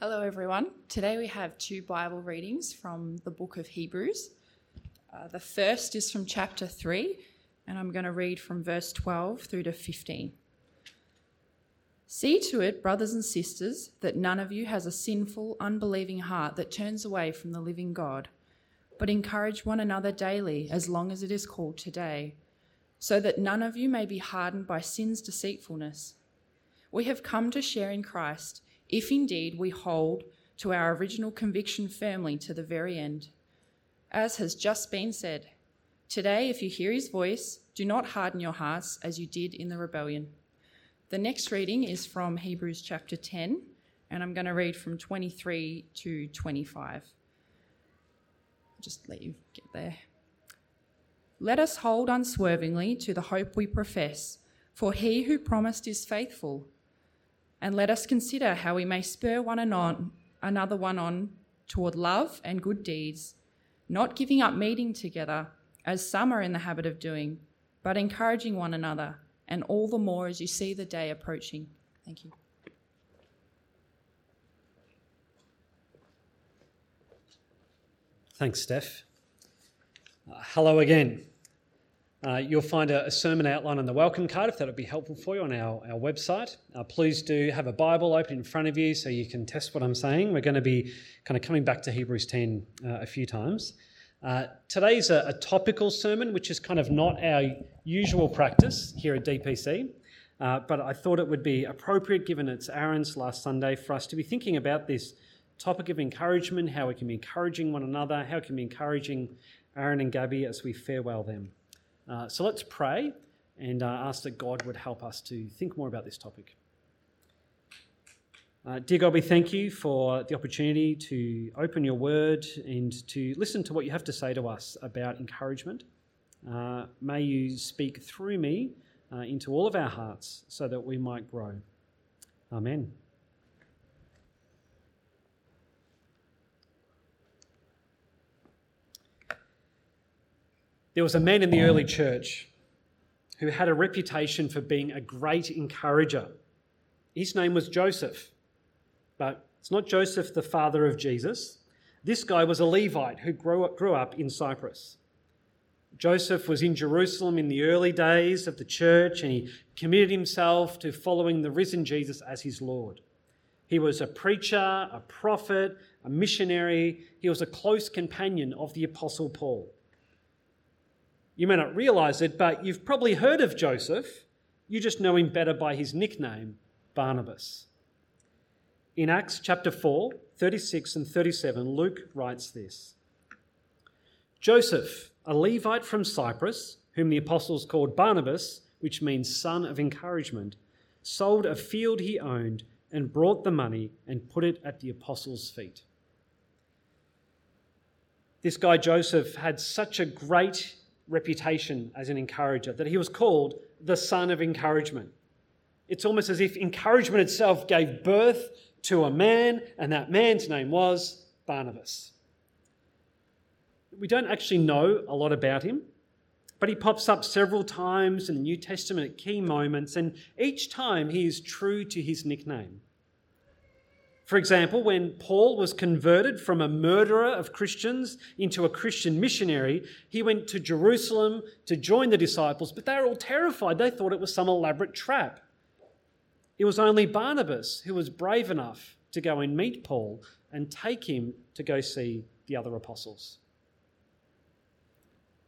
Hello, everyone. Today we have two Bible readings from the book of Hebrews. Uh, the first is from chapter 3, and I'm going to read from verse 12 through to 15. See to it, brothers and sisters, that none of you has a sinful, unbelieving heart that turns away from the living God, but encourage one another daily as long as it is called today, so that none of you may be hardened by sin's deceitfulness. We have come to share in Christ if indeed we hold to our original conviction firmly to the very end. As has just been said, today, if you hear his voice, do not harden your hearts as you did in the rebellion. The next reading is from Hebrews chapter 10, and I'm going to read from 23 to 25. I'll just let you get there. Let us hold unswervingly to the hope we profess, for he who promised is faithful. And let us consider how we may spur one on, another one on toward love and good deeds, not giving up meeting together, as some are in the habit of doing, but encouraging one another, and all the more as you see the day approaching. Thank you. Thanks, Steph. Uh, hello again. Uh, you'll find a, a, sermon outline on the welcome card if that would be helpful for you on our, our website. Uh, please do have a Bible open in front of you so you can test what I'm saying. We're going to be kind of coming back to Hebrews 10 uh, a few times. Uh, today's a, a, topical sermon, which is kind of not our usual practice here at DPC, uh, but I thought it would be appropriate, given it's Aaron's last Sunday, for us to be thinking about this topic of encouragement, how we can be encouraging one another, how we can be encouraging Aaron and Gabby as we farewell them. Uh, so let's pray and uh, ask that God would help us to think more about this topic. Uh, dear God, we thank you for the opportunity to open your word and to listen to what you have to say to us about encouragement. Uh, may you speak through me uh, into all of our hearts so that we might grow. Amen. There was a man in the early church who had a reputation for being a great encourager. His name was Joseph, but it's not Joseph, the father of Jesus. This guy was a Levite who grew up, grew up in Cyprus. Joseph was in Jerusalem in the early days of the church and he committed himself to following the risen Jesus as his Lord. He was a preacher, a prophet, a missionary. He was a close companion of the Apostle Paul. You may not realize it, but you've probably heard of Joseph. You just know him better by his nickname, Barnabas. In Acts chapter 4, 36 and 37, Luke writes this Joseph, a Levite from Cyprus, whom the apostles called Barnabas, which means son of encouragement, sold a field he owned and brought the money and put it at the apostles' feet. This guy Joseph had such a great reputation as an encourager, that he was called the son of encouragement. It's almost as if encouragement itself gave birth to a man, and that man's name was Barnabas. We don't actually know a lot about him, but he pops up several times in the New Testament at key moments, and each time he is true to his nickname. For example, when Paul was converted from a murderer of Christians into a Christian missionary, he went to Jerusalem to join the disciples, but they were all terrified. They thought it was some elaborate trap. It was only Barnabas who was brave enough to go and meet Paul and take him to go see the other apostles.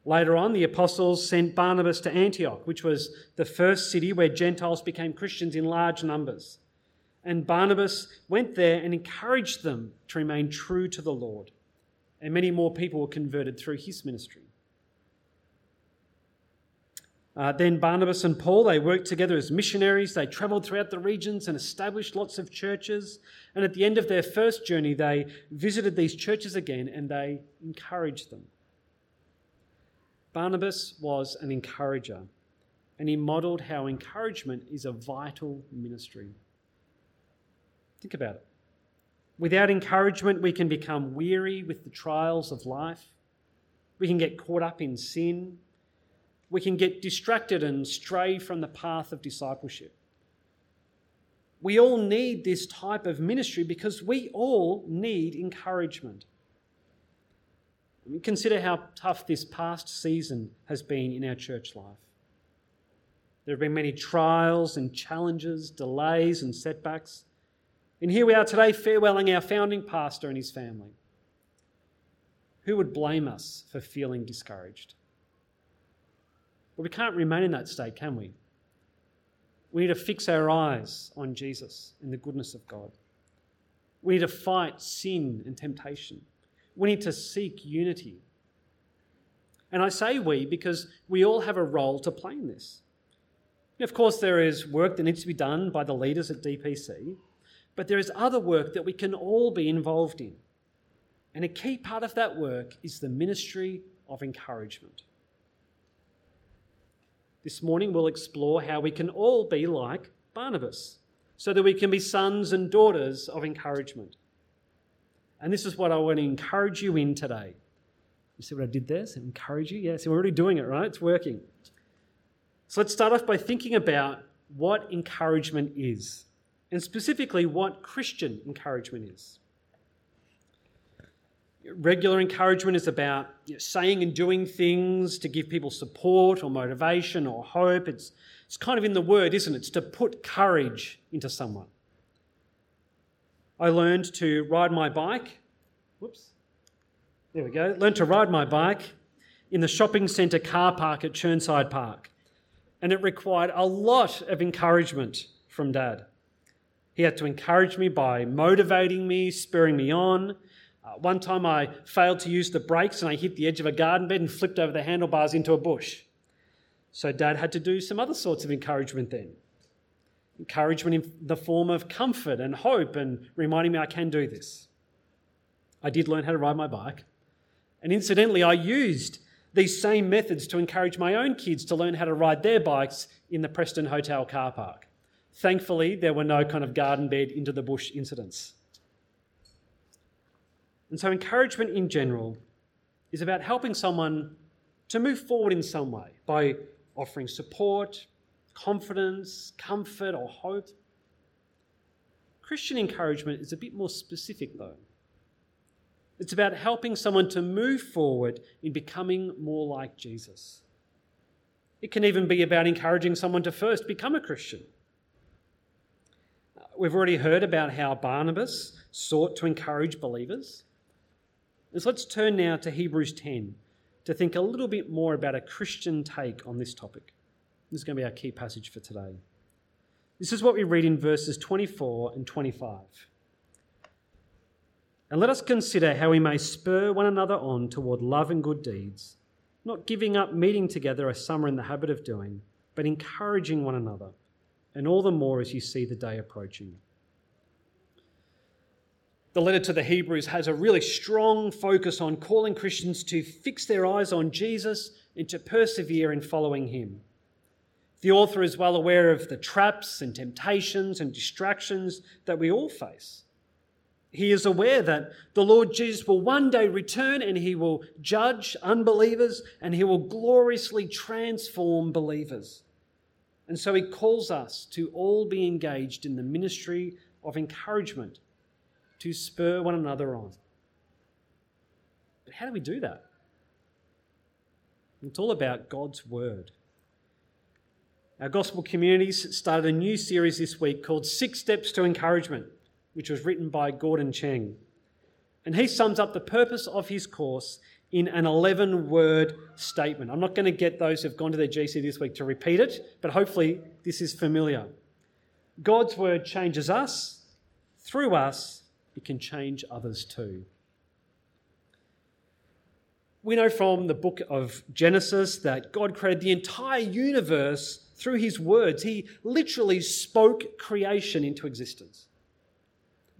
Later on, the apostles sent Barnabas to Antioch, which was the first city where Gentiles became Christians in large numbers. And Barnabas went there and encouraged them to remain true to the Lord. And many more people were converted through his ministry. Uh, then Barnabas and Paul, they worked together as missionaries. They traveled throughout the regions and established lots of churches. And at the end of their first journey, they visited these churches again and they encouraged them. Barnabas was an encourager, and he modeled how encouragement is a vital ministry. Think about it. Without encouragement, we can become weary with the trials of life. We can get caught up in sin. We can get distracted and stray from the path of discipleship. We all need this type of ministry because we all need encouragement. Consider how tough this past season has been in our church life. There have been many trials and challenges, delays and setbacks. And here we are today farewelling our founding pastor and his family. Who would blame us for feeling discouraged? But we can't remain in that state, can we? We need to fix our eyes on Jesus and the goodness of God. We need to fight sin and temptation. We need to seek unity. And I say we because we all have a role to play in this. Of course, there is work that needs to be done by the leaders at DPC, but there is other work that we can all be involved in. And a key part of that work is the ministry of encouragement. This morning, we'll explore how we can all be like Barnabas so that we can be sons and daughters of encouragement. And this is what I want to encourage you in today. You see what I did there? So encourage you? Yes, we're already doing it, right? It's working. So let's start off by thinking about what encouragement is, and specifically what Christian encouragement is. Regular encouragement is about you know, saying and doing things to give people support or motivation or hope. It's, it's kind of in the word, isn't it? It's to put courage into someone. I learned to ride my bike. Whoops. There we go. Learned to ride my bike in the shopping centre car park at Chirnside Park. And it required a lot of encouragement from Dad. He had to encourage me by motivating me, spurring me on, uh, one time I failed to use the brakes and I hit the edge of a garden bed and flipped over the handlebars into a bush. So dad had to do some other sorts of encouragement then. Encouragement in the form of comfort and hope and reminding me I can do this. I did learn how to ride my bike. And incidentally, I used these same methods to encourage my own kids to learn how to ride their bikes in the Preston Hotel car park. Thankfully, there were no kind of garden bed into the bush incidents. And so, encouragement in general is about helping someone to move forward in some way by offering support, confidence, comfort, or hope. Christian encouragement is a bit more specific, though. It's about helping someone to move forward in becoming more like Jesus. It can even be about encouraging someone to first become a Christian. We've already heard about how Barnabas sought to encourage believers. So let's turn now to Hebrews 10 to think a little bit more about a Christian take on this topic. This is going to be our key passage for today. This is what we read in verses 24 and 25. And let us consider how we may spur one another on toward love and good deeds, not giving up meeting together as some are in the habit of doing, but encouraging one another, and all the more as you see the day approaching the letter to the Hebrews has a really strong focus on calling Christians to fix their eyes on Jesus and to persevere in following him. The author is well aware of the traps and temptations and distractions that we all face. He is aware that the Lord Jesus will one day return and he will judge unbelievers and he will gloriously transform believers. And so he calls us to all be engaged in the ministry of encouragement to spur one another on. But how do we do that? It's all about God's Word. Our gospel communities started a new series this week called Six Steps to Encouragement, which was written by Gordon Cheng. And he sums up the purpose of his course in an 11 word statement. I'm not going to get those who've gone to their GC this week to repeat it, but hopefully this is familiar. God's Word changes us, through us, it can change others too. We know from the book of Genesis that God created the entire universe through his words. He literally spoke creation into existence.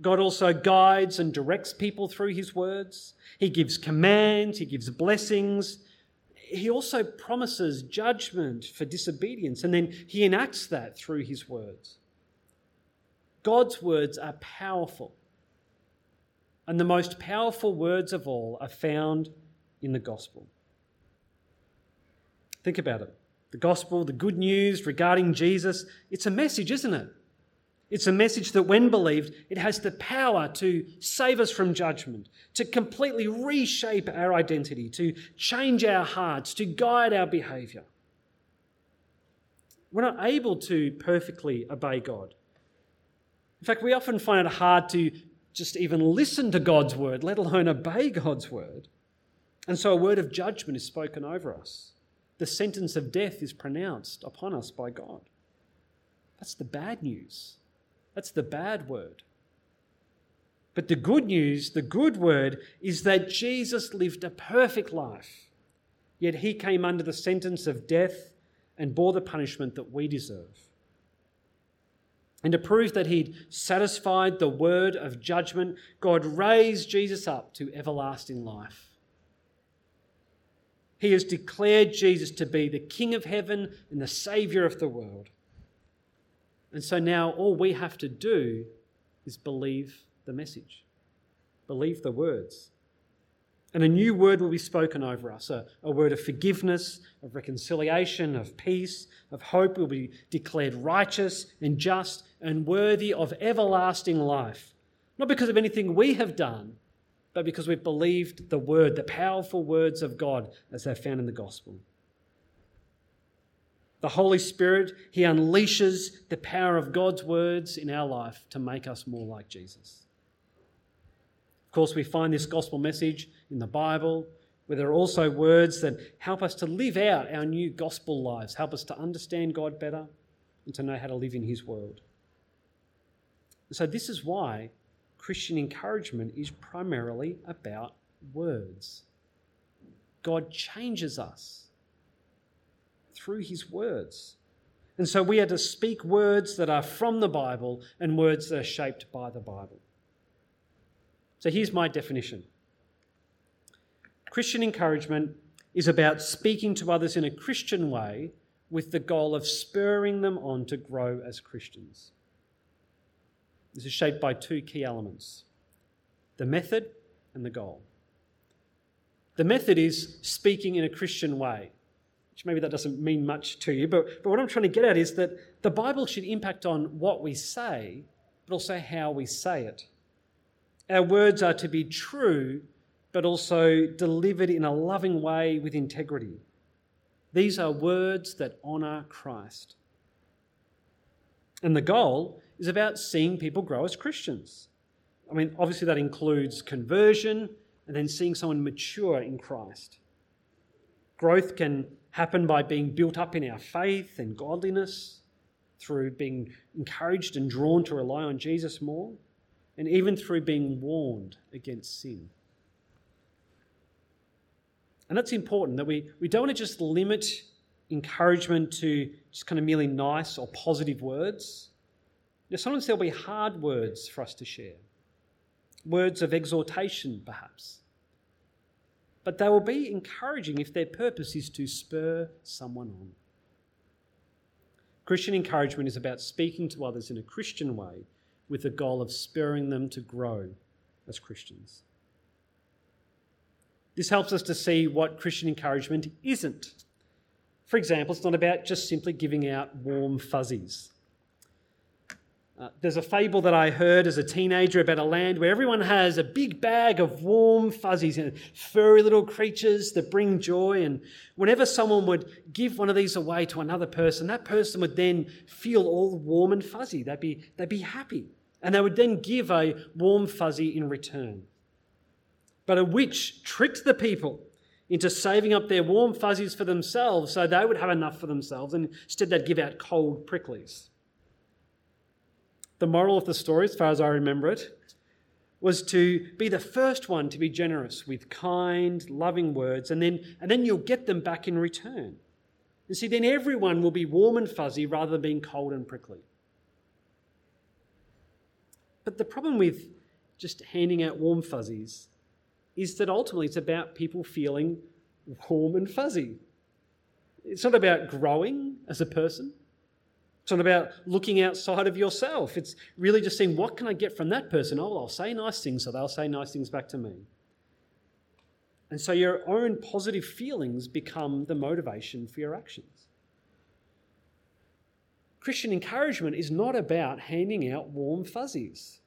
God also guides and directs people through his words. He gives commands, he gives blessings. He also promises judgment for disobedience, and then he enacts that through his words. God's words are powerful. And the most powerful words of all are found in the gospel. Think about it. The gospel, the good news regarding Jesus, it's a message, isn't it? It's a message that, when believed, it has the power to save us from judgment, to completely reshape our identity, to change our hearts, to guide our behavior. We're not able to perfectly obey God. In fact, we often find it hard to just even listen to God's word, let alone obey God's word. And so a word of judgment is spoken over us. The sentence of death is pronounced upon us by God. That's the bad news. That's the bad word. But the good news, the good word, is that Jesus lived a perfect life, yet he came under the sentence of death and bore the punishment that we deserve. And to prove that he'd satisfied the word of judgment, God raised Jesus up to everlasting life. He has declared Jesus to be the King of heaven and the Saviour of the world. And so now all we have to do is believe the message, believe the words. And a new word will be spoken over us a, a, word of forgiveness, of reconciliation, of peace, of hope. will be declared righteous and just and worthy of everlasting life. Not because of anything we have done, but because we've believed the word, the powerful words of God as they're found in the gospel. The Holy Spirit, He unleashes the power of God's words in our life to make us more like Jesus. Of course, we find this gospel message in the Bible, where there are also words that help us to live out our new gospel lives, help us to understand God better and to know how to live in His world. So, this is why Christian encouragement is primarily about words. God changes us through his words. And so we are to speak words that are from the Bible and words that are shaped by the Bible. So here's my definition Christian encouragement is about speaking to others in a Christian way with the goal of spurring them on to grow as Christians. This is shaped by two key elements the method and the goal. The method is speaking in a Christian way which maybe that doesn't mean much to you, but, but what I'm trying to get at is that the Bible should impact on what we say, but also how we say it. Our words are to be true, but also delivered in a loving way with integrity. These are words that honour Christ. And the goal is about seeing people grow as Christians. I mean, obviously, that includes conversion and then seeing someone mature in Christ. Growth can happen by being built up in our faith and godliness, through being encouraged and drawn to rely on Jesus more, and even through being warned against sin. And that's important that we, we don't want to just limit encouragement to just kind of merely nice or positive words. Know, sometimes there'll be hard words for us to share, words of exhortation, perhaps but they will be encouraging if their purpose is to spur someone on. Christian encouragement is about speaking to others in a Christian way with the goal of spurring them to grow as Christians. This helps us to see what Christian encouragement isn't. For example, it's not about just simply giving out warm fuzzies. Uh, there's a fable that I heard as a teenager about a land where everyone has a big bag of warm fuzzies, and furry little creatures that bring joy. And whenever someone would give one of these away to another person, that person would then feel all warm and fuzzy. They'd be, they'd be happy. And they would then give a warm fuzzy in return. But a witch tricked the people into saving up their warm fuzzies for themselves so they would have enough for themselves. And instead, they'd give out cold pricklies. The moral of the story, as far as I remember it, was to be the first one to be generous with kind, loving words, and then, and then you'll get them back in return. And see, then everyone will be warm and fuzzy rather than being cold and prickly. But the problem with just handing out warm fuzzies is that ultimately it's about people feeling warm and fuzzy. It's not about growing as a person. It's not about looking outside of yourself. It's really just seeing what can I get from that person? Oh, I'll say nice things, so they'll say nice things back to me. And so your own positive feelings become the motivation for your actions. Christian encouragement is not about handing out warm fuzzies.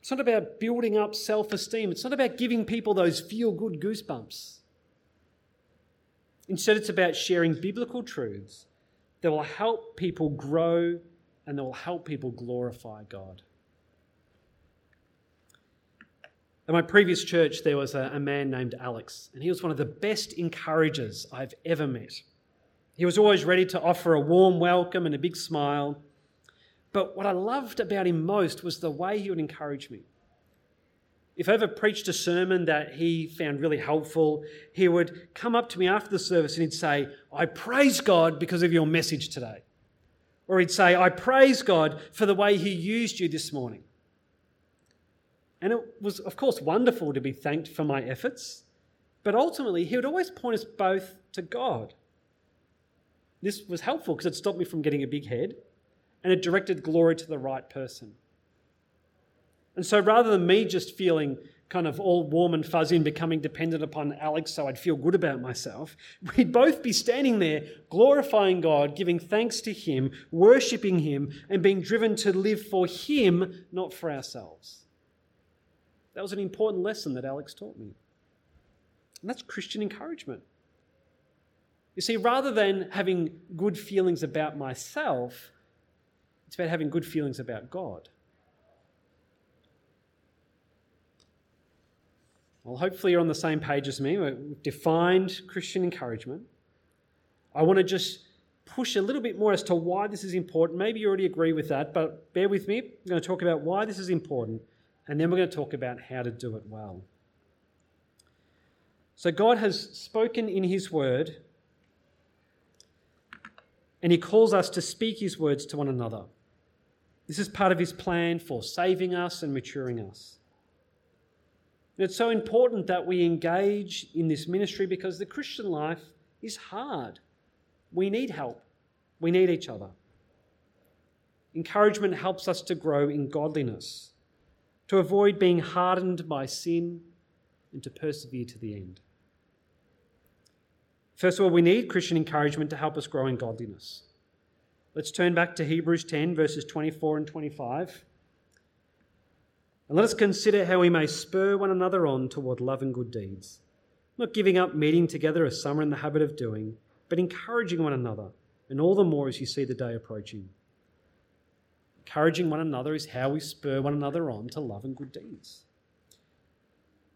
It's not about building up self esteem. It's not about giving people those feel good goosebumps. Instead, it's about sharing biblical truths that will help people grow and that will help people glorify God. At my previous church, there was a, a, man named Alex, and he was one of the best encouragers I've ever met. He was always ready to offer a warm welcome and a big smile. But what I loved about him most was the way he would encourage me. If I ever preached a sermon that he found really helpful, he would come up to me after the service and he'd say, I praise God because of your message today. Or he'd say, I praise God for the way he used you this morning. And it was, of course, wonderful to be thanked for my efforts, but ultimately, he would always point us both to God. This was helpful because it stopped me from getting a big head and it directed glory to the right person. And so rather than me just feeling kind of all warm and fuzzy and becoming dependent upon Alex so I'd feel good about myself, we'd both be standing there glorifying God, giving thanks to Him, worshipping Him, and being driven to live for Him, not for ourselves. That was an important lesson that Alex taught me. And that's Christian encouragement. You see, rather than having good feelings about myself, it's about having good feelings about God. Well, hopefully, you're on the same page as me. We've defined Christian encouragement. I want to just push a little bit more as to why this is important. Maybe you already agree with that, but bear with me. I'm going to talk about why this is important, and then we're going to talk about how to do it well. So, God has spoken in His word and he calls us to speak his words to one another. This is part of his plan for saving us and maturing us. And it's so important that we engage in this ministry because the Christian life is hard. We need help, we need each other. Encouragement helps us to grow in godliness, to avoid being hardened by sin, and to persevere to the end. First of all, we need Christian encouragement to help us grow in godliness. Let's turn back to Hebrews 10, verses 24 and 25. And let us consider how we may spur one another on toward love and good deeds, not giving up meeting together as some are in the habit of doing, but encouraging one another, and all the more as you see the day approaching. Encouraging one another is how we spur one another on to love and good deeds.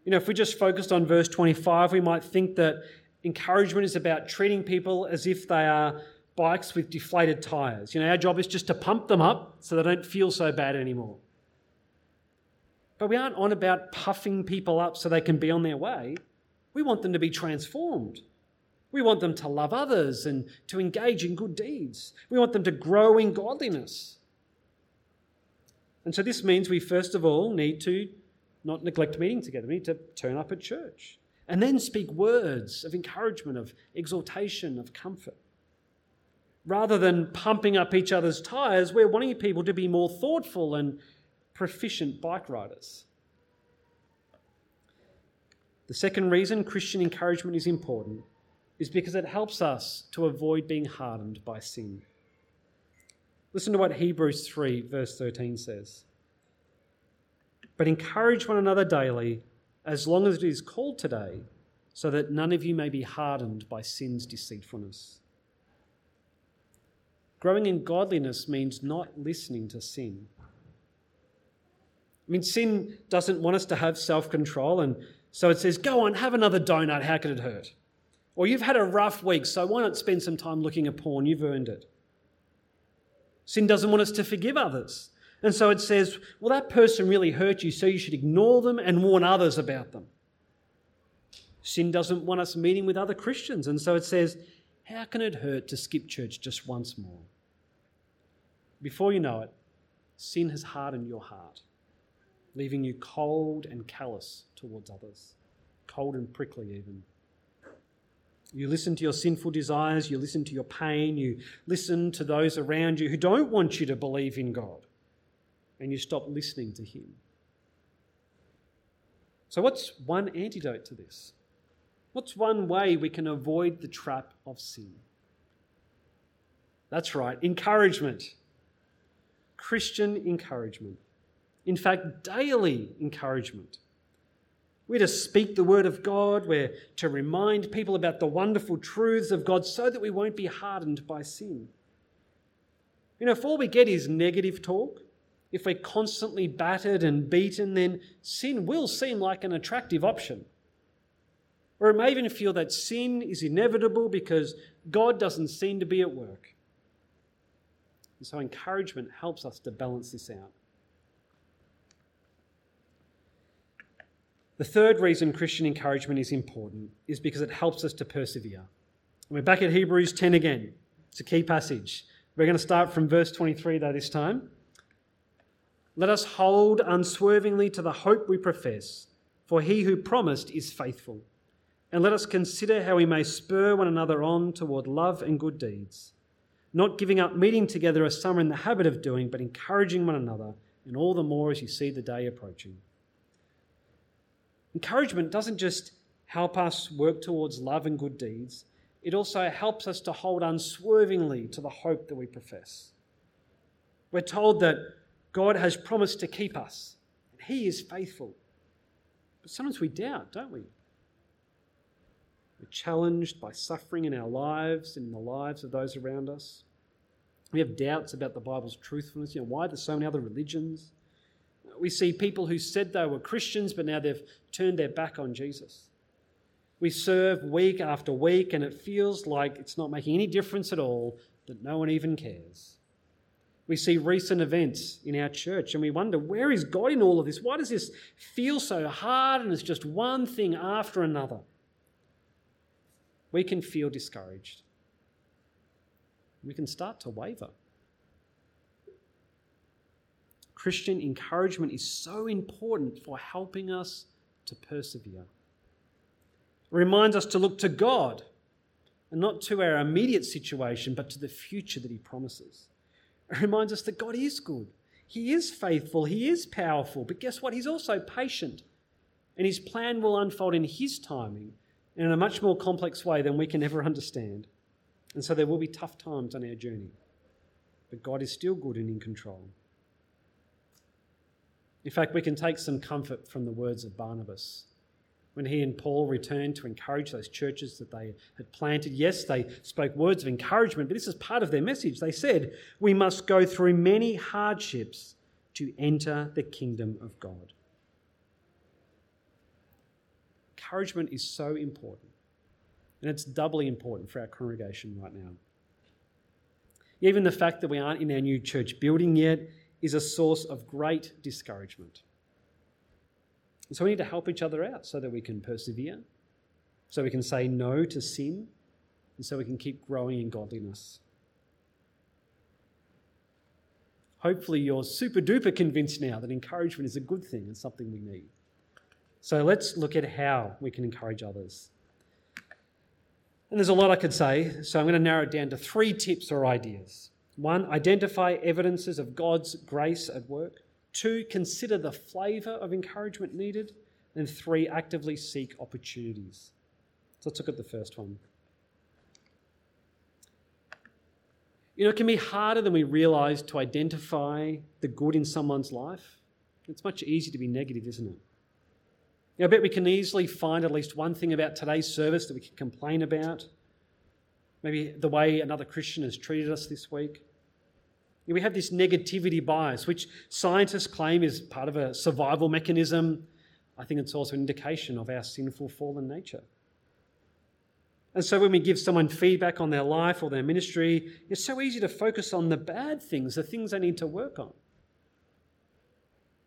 You know, if we just focused on verse 25, we might think that encouragement is about treating people as if they are bikes with deflated tyres. You know, our job is just to pump them up so they don't feel so bad anymore. But we aren't on about puffing people up so they can be on their way. We want them to be transformed. We want them to love others and to engage in good deeds. We want them to grow in godliness. And so this means we first of all need to not neglect meeting together. We need to turn up at church and then speak words of encouragement, of exhortation, of comfort. Rather than pumping up each other's tyres, we're wanting people to be more thoughtful and proficient bike riders. The second reason Christian encouragement is important is because it helps us to avoid being hardened by sin. Listen to what Hebrews 3, verse 13 says. But encourage one another daily as long as it is called today, so that none of you may be hardened by sin's deceitfulness. Growing in godliness means not listening to sin. I mean, sin doesn't want us to have self control, and so it says, Go on, have another donut, how could it hurt? Or you've had a rough week, so why not spend some time looking at porn? You've earned it. Sin doesn't want us to forgive others. And so it says, well, that person really hurt you, so you should ignore them and warn others about them. Sin doesn't want us meeting with other Christians. And so it says, how can it hurt to skip church just once more? Before you know it, sin has hardened your heart, leaving you cold and callous towards others, cold and prickly even. You listen to your sinful desires, you listen to your pain, you listen to those around you who don't want you to believe in God and you stop listening to Him. So, what's one antidote to this? What's one way we can avoid the trap of sin? That's right, encouragement. Christian encouragement. In fact, daily encouragement. We're to speak the word of God. We're to remind people about the wonderful truths of God so that we won't be hardened by sin. You know, if all we get is negative talk, if we're constantly battered and beaten, then sin will seem like an attractive option. Or it may even feel that sin is inevitable because God doesn't seem to be at work. And so encouragement helps us to balance this out. The third reason Christian encouragement is important is because it helps us to persevere. And we're back at Hebrews 10 again. It's a key passage. We're going to start from verse 23, though, this time. Let us hold unswervingly to the hope we profess, for he who promised is faithful. And let us consider how we may spur one another on toward love and good deeds, not giving up meeting together as some are in the habit of doing, but encouraging one another, and all the more as you see the day approaching. Encouragement doesn't just help us work towards love and good deeds, it also helps us to hold unswervingly to the hope that we profess. We're told that God has promised to keep us, and He is faithful. But sometimes we doubt, don't we? We're challenged by suffering in our lives and in the lives of those around us. We have doubts about the Bible's truthfulness. You know, why there's so many other religions? We see people who said they were Christians, but now they've turned their back on Jesus. We serve week after week, and it feels like it's not making any difference at all, that no one even cares. We see recent events in our church and we wonder, where is God in all of this? Why does this feel so hard and it's just one thing after another? We can feel discouraged. We can start to waver. Christian encouragement is so important for helping us to persevere. It reminds us to look to God and not to our immediate situation, but to the future that He promises. It reminds us that God is good, He is faithful, He is powerful, but guess what? He's also patient, and His plan will unfold in His timing in a much more complex way than we can ever understand. And so there will be tough times on our journey, but God is still good and in control. In fact, we can take some comfort from the words of Barnabas when he and Paul returned to encourage those churches that they had planted. Yes, they spoke words of encouragement, but this is part of their message. They said, We must go through many hardships to enter the kingdom of God. Encouragement is so important, and it's doubly important for our congregation right now. Even the fact that we aren't in our new church building yet is a source of great discouragement. So we need to help each other out so that we can persevere, so we can say no to sin, and so we can keep growing in godliness. Hopefully, you're super duper convinced now that encouragement is a good thing and something we need. So let's look at how we can encourage others. And there's a lot I could say, so I'm going to narrow it down to three tips or ideas. One, identify evidences of God's grace at work. Two, consider the flavour of encouragement needed. And three, actively seek opportunities. So let's look at the first one. You know, it can be harder than we realise to identify the good in someone's life. It's much easier to be negative, isn't it? You know, I bet we can easily find at least one thing about today's service that we can complain about. Maybe the way another Christian has treated us this week. We have this negativity bias, which scientists claim is part of a survival mechanism. I think it's also an indication of our sinful, fallen nature. And so when we give someone feedback on their life or their ministry, it's so easy to focus on the bad things, the things they need to work on.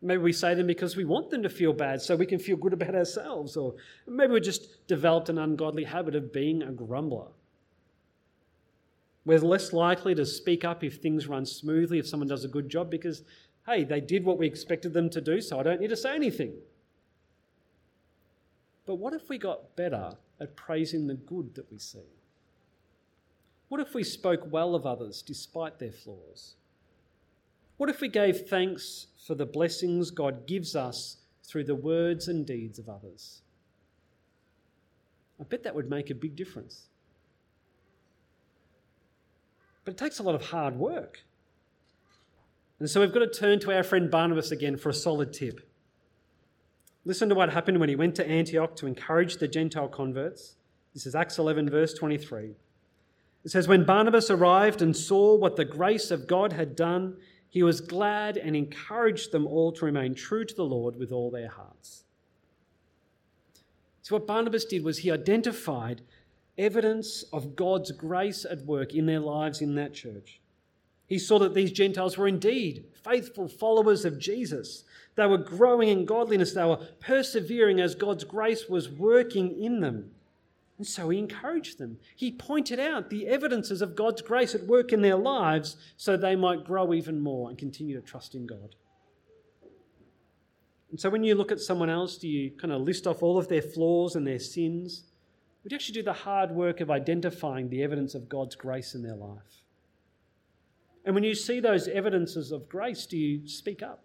Maybe we say them because we want them to feel bad so we can feel good about ourselves. Or maybe we just developed an ungodly habit of being a grumbler. We're less likely to speak up if things run smoothly, if someone does a good job, because, hey, they did what we expected them to do, so I don't need to say anything. But what if we got better at praising the good that we see? What if we spoke well of others despite their flaws? What if we gave thanks for the blessings God gives us through the words and deeds of others? I bet that would make a big difference. But it takes a lot of hard work. And so we've got to turn to our friend Barnabas again for a solid tip. Listen to what happened when he went to Antioch to encourage the Gentile converts. This is Acts 11, verse 23. It says, When Barnabas arrived and saw what the grace of God had done, he was glad and encouraged them all to remain true to the Lord with all their hearts. So, what Barnabas did was he identified evidence of God's grace at work in their lives in that church. He saw that these Gentiles were indeed faithful followers of Jesus. They were growing in godliness, they were persevering as God's grace was working in them. And so he encouraged them. He pointed out the evidences of God's grace at work in their lives so they might grow even more and continue to trust in God. And so when you look at someone else, do you kind of list off all of their flaws and their sins? Would actually do the hard work of identifying the evidence of God's grace in their life? And when you see those evidences of grace, do you speak up?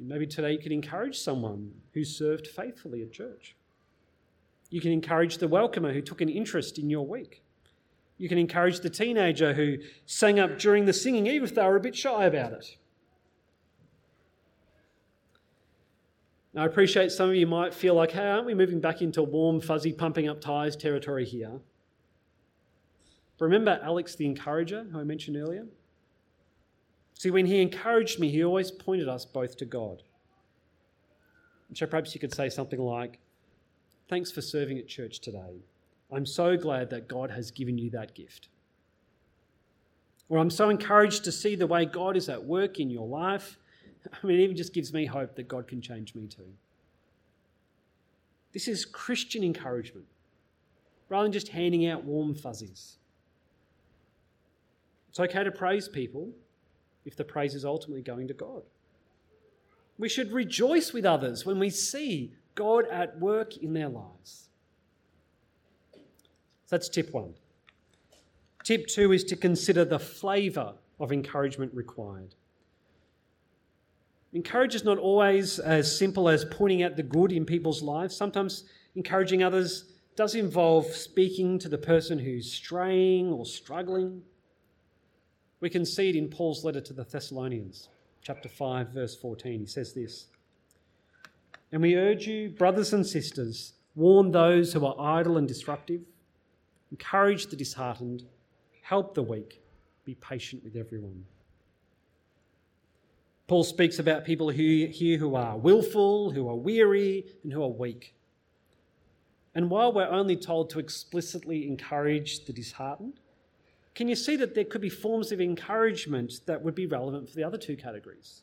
Maybe today you could encourage someone who served faithfully at church. You can encourage the welcomer who took an interest in your week. You can encourage the teenager who sang up during the singing, even if they were a bit shy about it. Now, I appreciate some of you might feel like, hey, aren't we moving back into warm, fuzzy, pumping up tyres territory here? But remember Alex the encourager, who I mentioned earlier? See, when he encouraged me, he always pointed us both to God. So perhaps you could say something like, Thanks for serving at church today. I'm so glad that God has given you that gift. Or I'm so encouraged to see the way God is at work in your life. I mean, it even just gives me hope that God can change me too. This is Christian encouragement rather than just handing out warm fuzzies. It's okay to praise people if the praise is ultimately going to God. We should rejoice with others when we see God at work in their lives. So that's tip one. Tip two is to consider the flavour of encouragement required. Encourage is not always as simple as pointing out the good in people's lives. Sometimes encouraging others does involve speaking to the person who's straying or struggling. We can see it in Paul's letter to the Thessalonians, chapter 5, verse 14. He says this and we urge you, brothers and sisters, warn those who are idle and disruptive, encourage the disheartened, help the weak, be patient with everyone. Paul speaks about people who, here who are willful, who are weary, and who are weak. And while we're only told to explicitly encourage the disheartened, can you see that there could be forms of encouragement that would be relevant for the other two categories?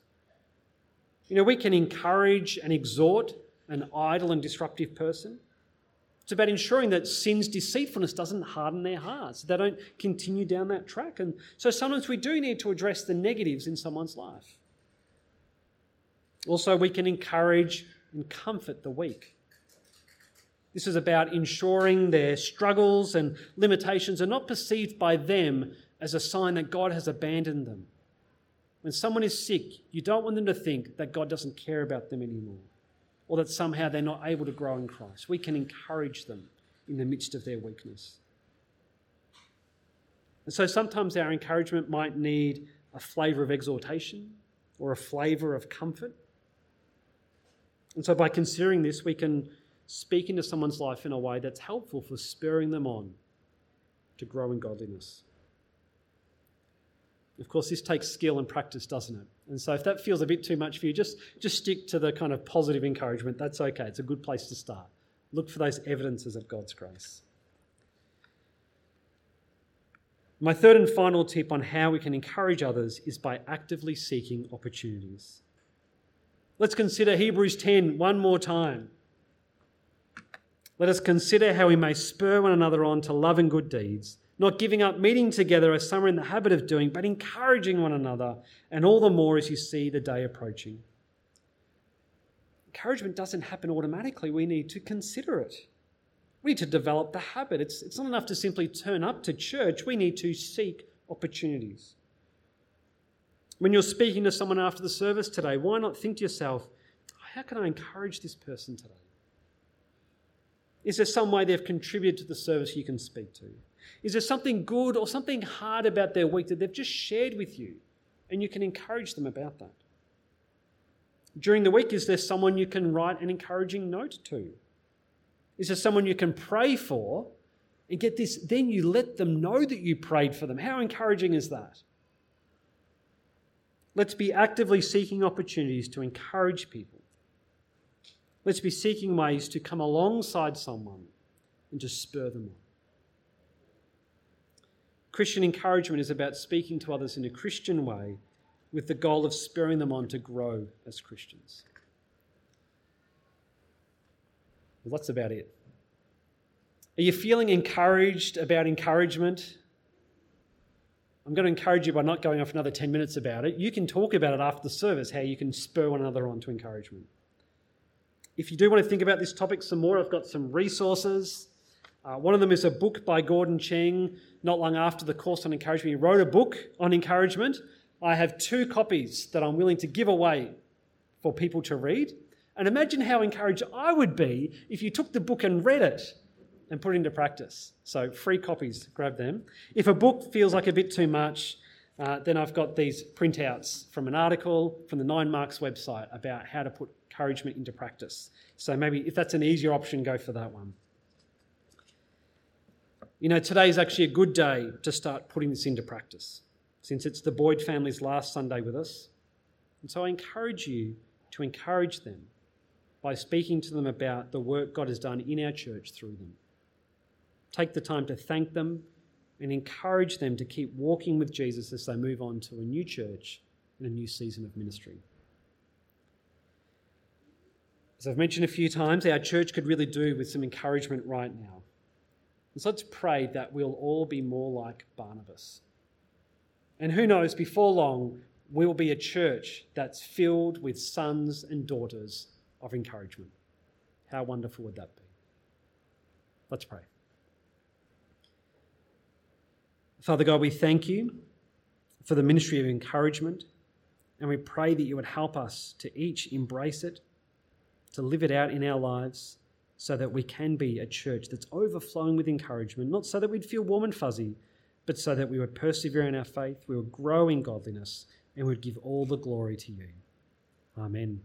You know, we can encourage and exhort an idle and disruptive person. It's about ensuring that sin's deceitfulness doesn't harden their hearts, they don't continue down that track. And so sometimes we do need to address the negatives in someone's life. Also, we can encourage and comfort the weak. This is about ensuring their struggles and limitations are not perceived by them as a sign that God has abandoned them when someone is sick, you don't want them to think that God doesn't care about them anymore or that somehow they're not able to grow in Christ. We can encourage them in the midst of their weakness. And so sometimes our encouragement might need a flavour of exhortation or a flavour of comfort. And so by considering this, we can speak into someone's life in a way that's helpful for spurring them on to grow in godliness. Of course, this takes skill and practice, doesn't it? And so if that feels a bit too much for you, just, just stick to the kind of positive encouragement. That's okay. It's a good place to start. Look for those evidences of God's grace. My third and final tip on how we can encourage others is by actively seeking opportunities. Let's consider Hebrews 10 one more time. Let us consider how we may spur one another on to love and good deeds not giving up meeting together as some are in the habit of doing, but encouraging one another, and all the more as you see the day approaching. Encouragement doesn't happen automatically. We need to consider it. We need to develop the habit. It's, it's not enough to simply turn up to church, we need to seek opportunities. When you're speaking to someone after the service today, why not think to yourself, how can I encourage this person today? Is there some way they've contributed to the service you can speak to? Is there something good or something hard about their week that they've just shared with you and you can encourage them about that? During the week, is there someone you can write an encouraging note to? Is there someone you can pray for? And get this, then you let them know that you prayed for them. How encouraging is that? Let's be actively seeking opportunities to encourage people. Let's be seeking ways to come alongside someone and to spur them on. Christian encouragement is about speaking to others in a Christian way with the goal of spurring them on to grow as Christians. Well, that's about it. Are you feeling encouraged about encouragement? I'm going to encourage you by not going off another 10 minutes about it. You can talk about it after the service, how you can spur one another on to encouragement. If you do want to think about this topic some more, I've got some resources. Uh, one of them is a book by Gordon Cheng, not long after the course on encouragement. He wrote a book on encouragement. I have two copies that I'm willing to give away for people to read. And imagine how encouraged I would be if you took the book and read it and put into practice. So, free copies, grab them. If a book feels like a bit too much, uh, then I've got these printouts from an article from the Nine Marks website about how to put encouragement into practice. So, maybe if that's an easier option, go for that one. You know, today is actually a good day to start putting this into practice since it's the Boyd family's last Sunday with us. And so I encourage you to encourage them by speaking to them about the work God has done in our church through them. Take the time to thank them and encourage them to keep walking with Jesus as they move on to a new church and a new season of ministry. As I've mentioned a few times, our church could really do with some encouragement right now. And so let's pray that we'll all be more like Barnabas. And who knows, before long, we'll be a church that's filled with sons and daughters of encouragement. How wonderful would that be? Let's pray. Father God, we thank you for the ministry of encouragement, and we pray that you would help us to each embrace it, to live it out in our lives, so that we can be a church that's overflowing with encouragement, not so that we'd feel warm and fuzzy, but so that we would persevere in our faith, we would grow in godliness, and we would give all the glory to you. Amen.